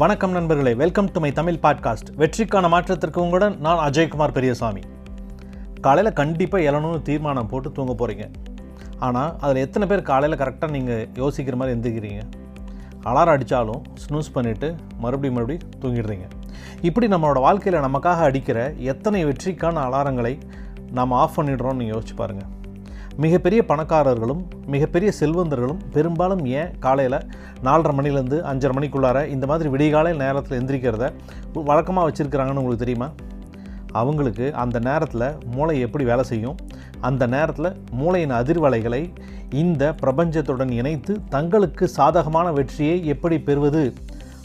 வணக்கம் நண்பர்களே. Welcome to my Tamil podcast வெற்றிக்கான மாற்றத்திற்கு உங்களுடன் நான் அஜய்குமார் பெரியசாமி. காலையில் கண்டிப்பாக எழணும்னு தீர்மானம் போட்டு தூங்க போகிறீங்க ஆனால் அதில் எத்தனை பேர் காலையில் கரெக்டாக நீங்கள் யோசிக்கிற மாதிரி எந்திரிக்கிறீங்க அலாரம் அடித்தாலும் ஸ்னூஸ் பண்ணிவிட்டு மறுபடியும் மறுபடியும் தூங்கிடுறீங்க. இப்படி நம்மளோட வாழ்க்கையில் நமக்காக அடிக்கிற எத்தனை வெற்றிக்கான அலாரங்களை நாம் ஆஃப் பண்ணிடுறோம்னு நீங்கள் யோசிச்சு பாருங்கள் மிகப்பெரிய பணக்காரர்களும் மிகப்பெரிய செல்வந்தர்களும் பெரும்பாலும் ஏன் காலையில் நாலரை மணிலேருந்து அஞ்சரை மணிக்குள்ளார இந்த மாதிரி விடிகாலை நேரத்தில் எந்திரிக்கிறத வழக்கமாக வச்சுருக்கிறாங்கன்னு உங்களுக்கு தெரியுமா? அவங்களுக்கு அந்த நேரத்தில் மூளை எப்படி வேலை செய்யும்? அந்த நேரத்தில் மூளையின் அதிர்வலைகளை இந்த பிரபஞ்சத்துடன் இணைத்து தங்களுக்கு சாதகமான வெற்றியை எப்படி பெறுவது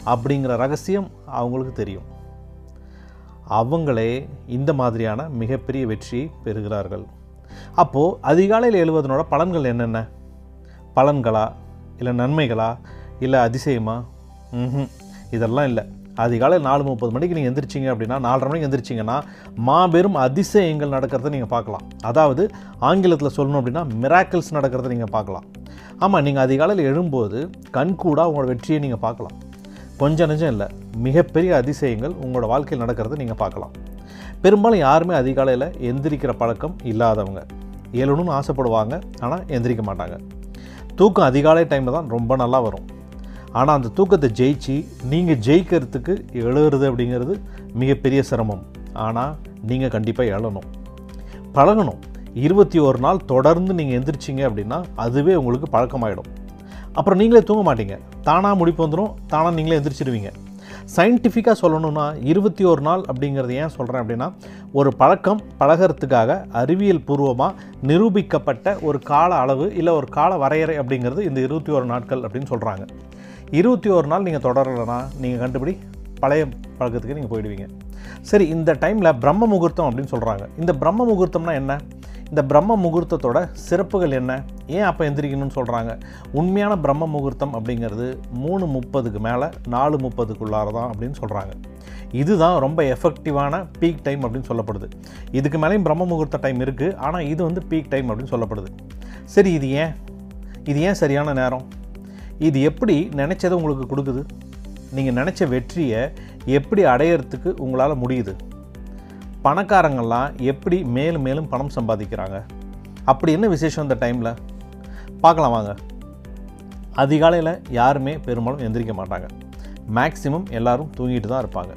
அப்படிங்கிற ரகசியம் அவங்களுக்கு தெரியும். அவங்களே இந்த மாதிரியான மிகப்பெரிய வெற்றியை பெறுகிறார்கள். அப்போது அதிகாலையில் எழுவதனோட பலன்கள் என்னென்ன? பலன்களா? இல்லை நன்மைகளா? இல்லை அதிசயமா? ம் இதெல்லாம் இல்லை. அதிகாலை நாலு முப்பது மணிக்கு நீங்கள் எந்திரிச்சிங்க அப்படின்னா நாலரை மணிக்கு எந்திரிச்சிங்கன்னா மாபெரும் அதிசயங்கள் நடக்கிறத நீங்கள் பார்க்கலாம். அதாவது ஆங்கிலத்தில் சொல்லணும் அப்படின்னா மிராக்கிள்ஸ் நடக்கிறத நீங்கள் பார்க்கலாம். ஆமாம் நீங்கள் அதிகாலையில் எழும்போது கண்கூடாக உங்களோட வெற்றியை நீங்கள் பார்க்கலாம். கொஞ்சம் நெஞ்சம் இல்லை. மிகப்பெரிய அதிசயங்கள் உங்களோட வாழ்க்கையில் நடக்கிறத நீங்கள் பார்க்கலாம். பெரும்பாலும் யாருமே அதிகாலையில் எந்திரிக்கிற பழக்கம் இல்லாதவங்க. எழணும்னு ஆசைப்படுவாங்க ஆனால் எந்திரிக்க மாட்டாங்க. தூக்கம் அதிகாலை டைமில் தான் ரொம்ப நல்லா வரும். ஆனால் அந்த தூக்கத்தை ஜெயிச்சு நீங்கள் ஜெயிக்கிறதுக்கு எழுகிறது அப்படிங்கிறது மிகப்பெரிய சிரமம். ஆனால் நீங்கள் கண்டிப்பாக எழணும் பழகணும். இருபத்தி ஒரு நாள் தொடர்ந்து நீங்கள் எந்திரிச்சிங்க அப்படின்னா அதுவே உங்களுக்கு பழக்கமாயிடும். அப்புறம் நீங்களே தூங்க மாட்டீங்க. தானாக முடிப்பு வந்துடும் தானாக நீங்களே எந்திரிச்சிடுவீங்க சயின்டிஃபிக்காக சொல்லணும்னா இருபத்தி ஒரு நாள் அப்படிங்கிறது ஏன் சொல்கிறேன் அப்படின்னா ஒரு பழக்கம் பழகிறதுக்காக அறிவியல் பூர்வமாக நிரூபிக்கப்பட்ட ஒரு கால அளவு இல்லை ஒரு கால வரையறை அப்படிங்கிறது இந்த இருபத்தி ஒரு நாட்கள் அப்படின்னு சொல்கிறாங்க இருபத்தி ஒரு நாள் நீங்கள் தொடரலைன்னா நீங்கள் கண்டுபிடி பழைய பழக்கத்துக்கு நீங்கள் போயிடுவீங்க. சரி இந்த டைமில் பிரம்ம முகூர்த்தம் அப்படின்னு சொல்கிறாங்க இந்த பிரம்ம முகூர்த்தம்னா என்ன? இந்த பிரம்ம முகூர்த்தத்தோட சிறப்புகள் என்ன? ஏன் அப்போ எந்திரிக்கணும்னு சொல்கிறாங்க உண்மையான பிரம்ம முகூர்த்தம் அப்படிங்கிறது மூணு முப்பதுக்கு மேலே நாலு முப்பதுக்குள்ளார தான் அப்படின்னு சொல்கிறாங்க இதுதான் ரொம்ப எஃபெக்டிவான பீக் டைம் அப்படின்னு சொல்லப்படுது. இதுக்கு மேலேயும் பிரம்ம முகூர்த்த டைம் இருக்குது ஆனால் இது வந்து பீக் டைம் அப்படின்னு சொல்லப்படுது. சரி இது ஏன்? இது ஏன் சரியான நேரம்? இது எப்படி நினச்சதை உங்களுக்கு கொடுக்குது? நீங்கள் நினச்ச வெற்றியை எப்படி அடையிறதுக்கு உங்களால் முடியுது? பணக்காரங்கள்லாம் எப்படி மேலும் மேலும் பணம் சம்பாதிக்கிறாங்க? அப்படி என்ன விசேஷம் இந்த டைமில் பார்க்கலாம் வாங்க. அதிகாலையில் யாருமே பெரும்பாலும் எந்திரிக்க மாட்டாங்க. மேக்சிமம் எல்லாரும் தூங்கிட்டு தான் இருப்பாங்க.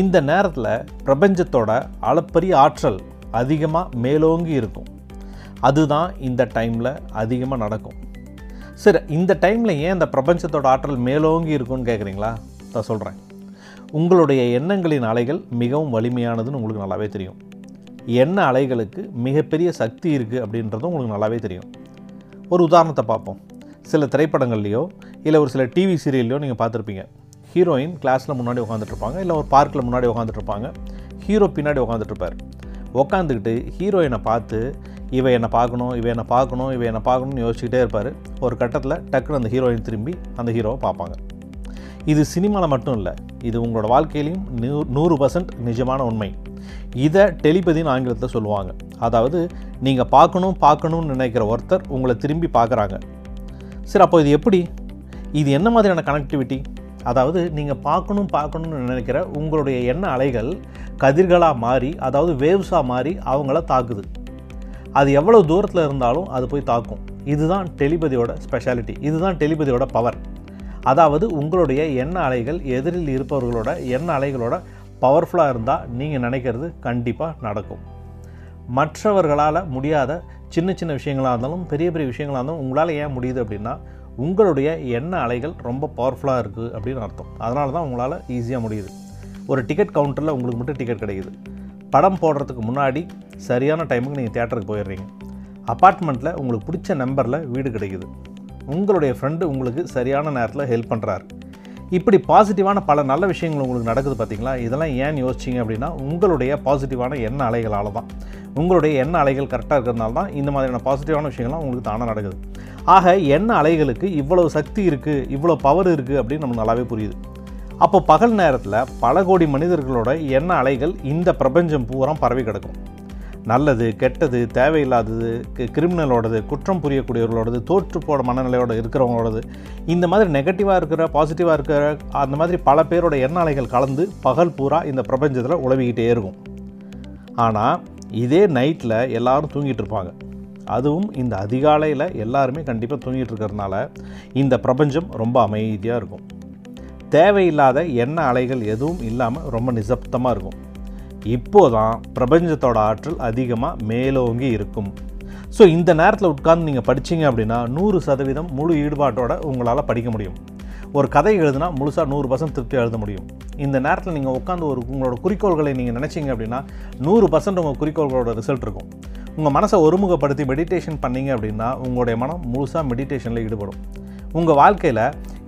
இந்த நேரத்தில் பிரபஞ்சத்தோட அளப்பரிய ஆற்றல் அதிகமாக மேலோங்கி இருக்கும். அதுதான் இந்த டைமில் அதிகமாக நடக்கும். சரி இந்த டைமில் ஏன் இந்த பிரபஞ்சத்தோட ஆற்றல் மேலோங்கி இருக்கும்னு கேட்குறீங்களா நான் சொல்கிறேன் உங்களுடைய எண்ணங்களின் அலைகள் மிகவும் வலிமையானதுன்னு உங்களுக்கு நல்லாவே தெரியும். எண்ண அலைகளுக்கு மிகப்பெரிய சக்தி இருக்குது அப்படின்றதும் உங்களுக்கு நல்லாவே தெரியும். ஒரு உதாரணத்தை பார்ப்போம். சில திரைப்படங்கள்லையோ இல்லை ஒரு சில டிவி சீரியல்லையோ நீங்கள் பார்த்துருப்பீங்க. ஹீரோயின் கிளாஸில் முன்னாடி உட்காந்துட்ருப்பாங்க இல்லை ஒரு பார்க்கில் முன்னாடி உட்காந்துட்ருப்பாங்க ஹீரோ பின்னாடி உட்காந்துட்ருப்பார் உட்காந்துக்கிட்டு ஹீரோயினை பார்த்து இவ என்னை பார்க்கணும் இவ என்னை பார்க்கணும் இவ என்னை பார்க்கணும்னு யோசிச்சுக்கிட்டே இருப்பார். ஒரு கட்டத்தில் டக்குன்னு அந்த ஹீரோயின் திரும்பி அந்த ஹீரோவை பார்ப்பாங்க. இது சினிமாவில் மட்டும் இல்லை இது உங்களோட வாழ்க்கையிலையும் நூ நூறு பர்சன்ட் நிஜமான உண்மை. இதை டெலிபதின்னு ஆங்கிலத்தில் சொல்லுவாங்க. அதாவது நீங்கள் பார்க்கணும் பார்க்கணும்னு நினைக்கிற ஒருத்தர் உங்களை திரும்பி பார்க்குறாங்க. சரி அப்போ இது எப்படி? இது என்ன மாதிரியான கனெக்டிவிட்டி அதாவது நீங்கள் பார்க்கணும் பார்க்கணும்னு நினைக்கிற உங்களுடைய எண்ண அலைகள் கதிர்களாக மாறி அதாவது வேவ்ஸாக மாறி அவங்கள தாக்குது. அது எவ்வளோ தூரத்தில் இருந்தாலும் அது போய் தாக்கும். இதுதான் டெலிபதியோட ஸ்பெஷாலிட்டி இதுதான் டெலிபதியோட பவர் அதாவது உங்களுடைய எண்ண அலைகள் எதிரில் இருப்பவர்களோட எண்ண அலைகளோட பவர்ஃபுல்லாக இருந்தால் நீங்கள் நினைக்கிறது கண்டிப்பாக நடக்கும். மற்றவர்களால் முடியாத சின்ன சின்ன விஷயங்களாக இருந்தாலும் பெரிய பெரிய விஷயங்களாக இருந்தாலும் உங்களால் ஏன் முடியுது அப்படின்னா உங்களுடைய எண்ண அலைகள் ரொம்ப பவர்ஃபுல்லாக இருக்குது அப்படின்னு அர்த்தம். அதனால தான் உங்களால் ஈஸியாக முடியுது. ஒரு டிக்கெட் கவுண்டரில் உங்களுக்கு மட்டும் டிக்கெட் கிடைக்குது. படம் போடுறதுக்கு முன்னாடி சரியான டைமுக்கு நீங்கள் தேட்டருக்கு போயிடுறீங்க. அப்பார்ட்மெண்ட்டில் உங்களுக்கு பிடிச்ச நம்பரில் வீடு கிடைக்குது. உங்களுடைய ஃப்ரெண்டு உங்களுக்கு சரியான நேரத்தில் ஹெல்ப் பண்ணுறாரு இப்படி பாசிட்டிவான பல நல்ல விஷயங்கள் உங்களுக்கு நடக்குது பார்த்தீங்களா இதெல்லாம் ஏன் யோசிச்சிங்க அப்படின்னா உங்களுடைய பாசிட்டிவான எண்ண அலைகளால் தான். உங்களுடைய எண்ண அலைகள் கரெக்டாக இருக்கிறதுனால தான் இந்த மாதிரியான பாசிட்டிவான விஷயங்கள்லாம் உங்களுக்கு தானாக நடக்குது. ஆக எண்ண அலைகளுக்கு இவ்வளவு சக்தி இருக்குது இவ்வளோ பவர் இருக்குது அப்படின்னு நமக்கு நல்லாவே புரியுது. அப்போ பகல் நேரத்தில் பல கோடி மனிதர்களோட எண்ண அலைகள் இந்த பிரபஞ்சம் பூரா பரவி கிடக்கும். நல்லது கெட்டது தேவையில்லாதது கி- கிரிமினலோடது குற்றம் புரியக்கூடியவர்களோடது தோற்று போட மனநிலையோட இருக்கிறவங்களோடது இந்த மாதிரி நெகட்டிவாக இருக்கிற பாசிட்டிவாக இருக்கிற அந்த மாதிரி பல பேரோட எண்ணாலைகள் கலந்து பகல் பூரா இந்த பிரபஞ்சத்தில் உழவிக்கிட்டே இருக்கும். ஆனால் இதே நைட்டில் எல்லாரும் தூங்கிட்டு இருப்பாங்க. அதுவும் இந்த அதிகாலையில் எல்லாருமே கண்டிப்பாக தூங்கிட்டு இருக்கிறதுனால இந்த பிரபஞ்சம் ரொம்ப அமைதியாக இருக்கும். தேவையில்லாத எண்ண அலைகள் எதுவும் இல்லாமல் ரொம்ப நிசப்தமாக இருக்கும். இப்போதான் பிரபஞ்சத்தோட ஆற்றல் அதிகமாக மேலோங்கி இருக்கும். ஸோ இந்த நேரத்தில் உட்கார்ந்து நீங்கள் படிச்சீங்க அப்படின்னா நூறு சதவீதம் முழு ஈடுபாட்டோட உங்களால் படிக்க முடியும். ஒரு கதை எழுதுனா முழுசாக நூறு பர்சன்ட் திருப்தி எழுத முடியும். இந்த நேரத்தில் நீங்கள் உட்காந்து ஒரு உங்களோட குறிக்கோள்களை நீங்கள் நினச்சிங்க அப்படின்னா நூறு பர்சன்ட் உங்கள் குறிக்கோள்களோட ரிசல்ட் இருக்கும். உங்கள் மனசை ஒருமுகப்படுத்தி மெடிடேஷன் பண்ணிங்க அப்படின்னா உங்களுடைய மனம் முழுசாக மெடிடேஷனில் ஈடுபடும். உங்கள் வாழ்க்கையில்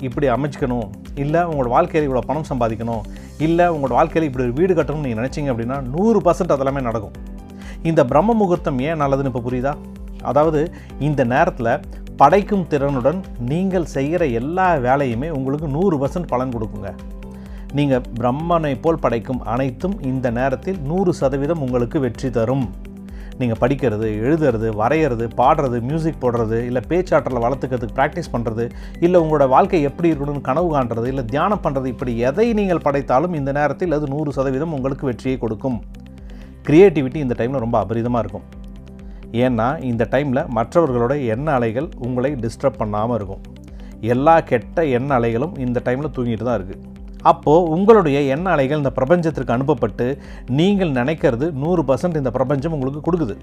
இப்படி அமைச்சிக்கணும் இல்லை உங்களோட வாழ்க்கையில் இவ்வளோ பணம் சம்பாதிக்கணும் இல்லை உங்களோட வாழ்க்கையில் இப்படி ஒரு வீடு கட்டணும்னு நீங்கள் நினச்சிங்க அப்படின்னா நூறு பர்சன்ட் அதெல்லாமே நடக்கும். இந்த பிரம்ம முகூர்த்தம் ஏன் நல்லதுன்னு இப்போ புரியுதா? அதாவது இந்த நேரத்தில் படைக்கும் திறனுடன் நீங்கள் செய்கிற எல்லா வேலையுமே உங்களுக்கு நூறு பர்சன்ட் பலன் கொடுக்குங்க. நீங்கள் பிரம்மனை போல் படைக்கும் அனைத்தும் இந்த நேரத்தில் நூறு சதவீதம் உங்களுக்கு வெற்றி தரும். நீங்கள் படிக்கிறது எழுதுறது வரைகிறது பாடுறது மியூசிக் போடுறது இல்லை பேச்சாற்றலை வளர்த்துக்கிறதுக்கு ப்ராக்டிஸ் பண்ணுறது இல்லை உங்களோட வாழ்க்கை எப்படி இருக்கணும்னு கனவு காண்றது இல்லை தியானம் பண்ணுறது இப்படி எதை நீங்கள் படைத்தாலும் இந்த நேரத்தில் அது நூறு சதவீதம் உங்களுக்கு வெற்றியை கொடுக்கும். க்ரியேட்டிவிட்டி இந்த டைமில் ரொம்ப அபரிதமாக இருக்கும். ஏன்னா இந்த டைமில் மற்றவர்களோட எண்ண அலைகள் உங்களை டிஸ்டர்ப் பண்ணாமல் இருக்கும். எல்லா கெட்ட எண்ண அலைகளும் இந்த டைமில் தூங்கிட்டு தான் இருக்குது அப்போது உங்களுடைய எண்ண அலைகள் இந்த பிரபஞ்சத்திற்கு அனுப்பப்பட்டு நீங்கள் நினைக்கிறது நூறு பர்சன்ட் இந்த பிரபஞ்சம் உங்களுக்கு கொடுக்குது.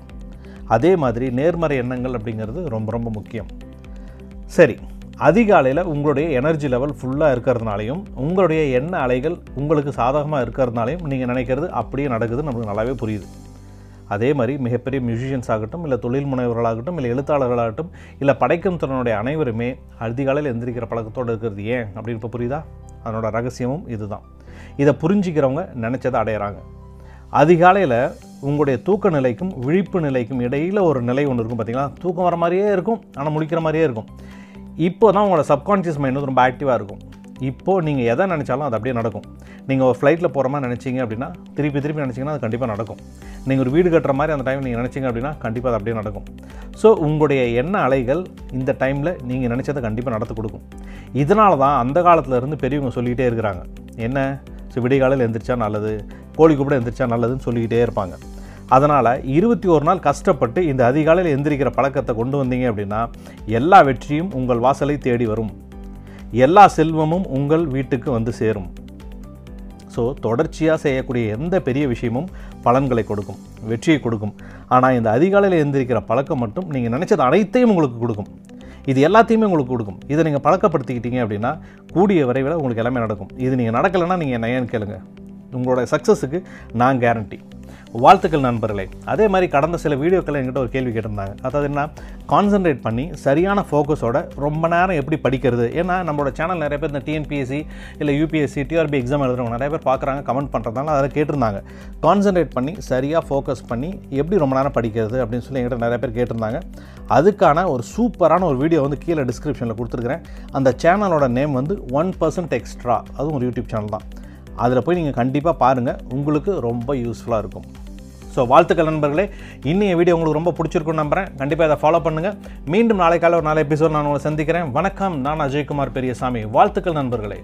அதே மாதிரி நேர்மறை எண்ணங்கள் அப்படிங்கிறது ரொம்ப ரொம்ப முக்கியம். சரி அதிகாலையில் உங்களுடைய எனர்ஜி லெவல் ஃபுல்லாக இருக்கிறதுனாலையும் உங்களுடைய எண்ண அலைகள் உங்களுக்கு சாதகமாக இருக்கிறதுனாலையும் நீங்கள் நினைக்கிறது அப்படியே நடக்குது நமக்கு நல்லாவே புரியுது. அதே மாதிரி மிகப்பெரிய மியூசிஷியன்ஸ் ஆகட்டும் இல்லை தொழில் முனைவர்களாகட்டும் இல்லை எழுத்தாளர்களாகட்டும் இல்லை படைக்கும் திறனுடைய அனைவருமே அதிகாலையில் எந்திரிக்கிற பழக்கத்தோடு இருக்கிறது ஏன் அப்படின்னு இப்போ புரியுதா? அதனோட ரகசியமும் இதுதான். இதை புரிஞ்சிக்கிறவங்க நினச்சதை அடையிறாங்க. அதிகாலையில் உங்களுடைய தூக்க நிலைக்கும் விழிப்பு நிலைக்கும் இடையில் ஒரு நிலை ஒன்று இருக்கும் பார்த்தீங்களா தூக்கம் வர மாதிரியே இருக்கும் ஆனால் முழிக்கிற மாதிரியே இருக்கும். இப்போ தான் உங்களோட சப்கான்ஷியஸ் மைண்ட் வந்து ரொம்ப ஆக்டிவாக இருக்கும். இப்போது நீங்கள் எதை நினச்சாலும் அது அப்படியே நடக்கும். நீங்கள் ஒரு ஃப்ளைட்டில் போகிற மாதிரி நினச்சிங்க அப்படின்னா திருப்பி திருப்பி நினச்சிங்கன்னா அது கண்டிப்பாக நடக்கும். நீங்கள் ஒரு வீடு கட்டுற மாதிரி அந்த டைம் நீங்கள் நினச்சிங்க அப்படின்னா கண்டிப்பாக அது அப்படியே நடக்கும். ஸோ உங்களுடைய எண்ண அலைகள் இந்த டைமில் நீங்கள் நினச்சதை கண்டிப்பாக நடத்து கொடுக்கும். இதனால தான் அந்த காலத்தில் இருந்து பெரியவங்க சொல்லிக்கிட்டே இருக்கிறாங்க. என்ன? ஸோ விடிகாலையில் எழுந்திரிச்சா நல்லது. கோழி கூட எந்திரிச்சா நல்லதுன்னு சொல்லிக்கிட்டே இருப்பாங்க. அதனால் இருபத்தி ஒரு நாள் கஷ்டப்பட்டு இந்த அதிகாலையில் எந்திரிக்கிற பழக்கத்தை கொண்டு வந்தீங்க அப்படின்னா எல்லா வெற்றியும் உங்கள் வாசலை தேடி வரும். எல்லா செல்வமும் உங்கள் வீட்டுக்கு வந்து சேரும். ஸோ தொடர்ச்சியாக செய்யக்கூடிய எந்த பெரிய விஷயமும் பலன்களை கொடுக்கும் வெற்றியை கொடுக்கும். ஆனால் இந்த அதிகாலையில் எழுந்திருக்கிற பழக்கம் மட்டும் நீங்கள் நினச்சது அனைத்தையும் உங்களுக்கு கொடுக்கும். இது எல்லாத்தையுமே உங்களுக்கு கொடுக்கும். இதை நீங்கள் பழக்கப்படுத்திக்கிட்டீங்க அப்படின்னா கூடிய விரைவில் உங்களுக்கு எல்லாமே நடக்கும். இது நீங்கள் நடக்கலைன்னா நீங்கள் என்ன ஏன்னு கேளுங்க. உங்களோட சக்ஸஸுக்கு நான் கேரண்டி வாழ்த்துக்கள் நண்பர்களே. அதே மாதிரி கடந்த சில வீடியோக்கள் என்கிட்ட ஒரு கேள்வி கேட்டிருந்தாங்க. அதாவது என்ன? கான்சென்ட்ரேட் பண்ணி சரியான ஃபோக்கஸோட ரொம்ப நேரம் எப்படி படிக்கிறது? ஏன்னா நம்மளோட சேனல் நிறைய பேர் இந்த டிஎன்பிஎஸ்சி இல்லை யூபிஎஸ்சி டிஆர்பி எக்ஸாம் எழுதுறவங்க நிறைய பேர் பார்க்குறாங்க கமெண்ட் பண்ணுறதுனால அதை கேட்டிருந்தாங்க. கான்சென்ட்ரேட் பண்ணி சரியாக ஃபோக்கஸ் பண்ணி எப்படி ரொம்ப நேரம் படிக்கிறது அப்படின்னு சொல்லி என்கிட்ட நிறைய பேர் கேட்டிருந்தாங்க. அதுக்கான ஒரு சூப்பரான ஒரு வீடியோ வந்து கீழே டிஸ்கிரிப்ஷனில் கொடுத்துருக்குறேன். அந்த சேனலோட நேம் வந்து ஒன் பர்சன்ட் எக்ஸ்ட்ரா அதுவும் ஒரு யூடியூப் சேனல் தான். அதில் போய் நீங்கள் கண்டிப்பாக பாருங்கள் உங்களுக்கு ரொம்ப யூஸ்ஃபுல்லாக இருக்கும். ஸோ வாழ்த்துக்கள் நண்பர்களே. இன்னைய வீடியோ உங்களுக்கு ரொம்ப பிடிச்சிருக்கும்னு நம்புகிறேன் கண்டிப்பாக இதை ஃபாலோ பண்ணுங்கள் மீண்டும் நாளை காலை ஒரு நாலு எபிசோட் நான் உங்களை சந்திக்கிறேன். வணக்கம். நான் அஜய்குமார் பெரியசாமி. வாழ்த்துக்கள் நண்பர்களே.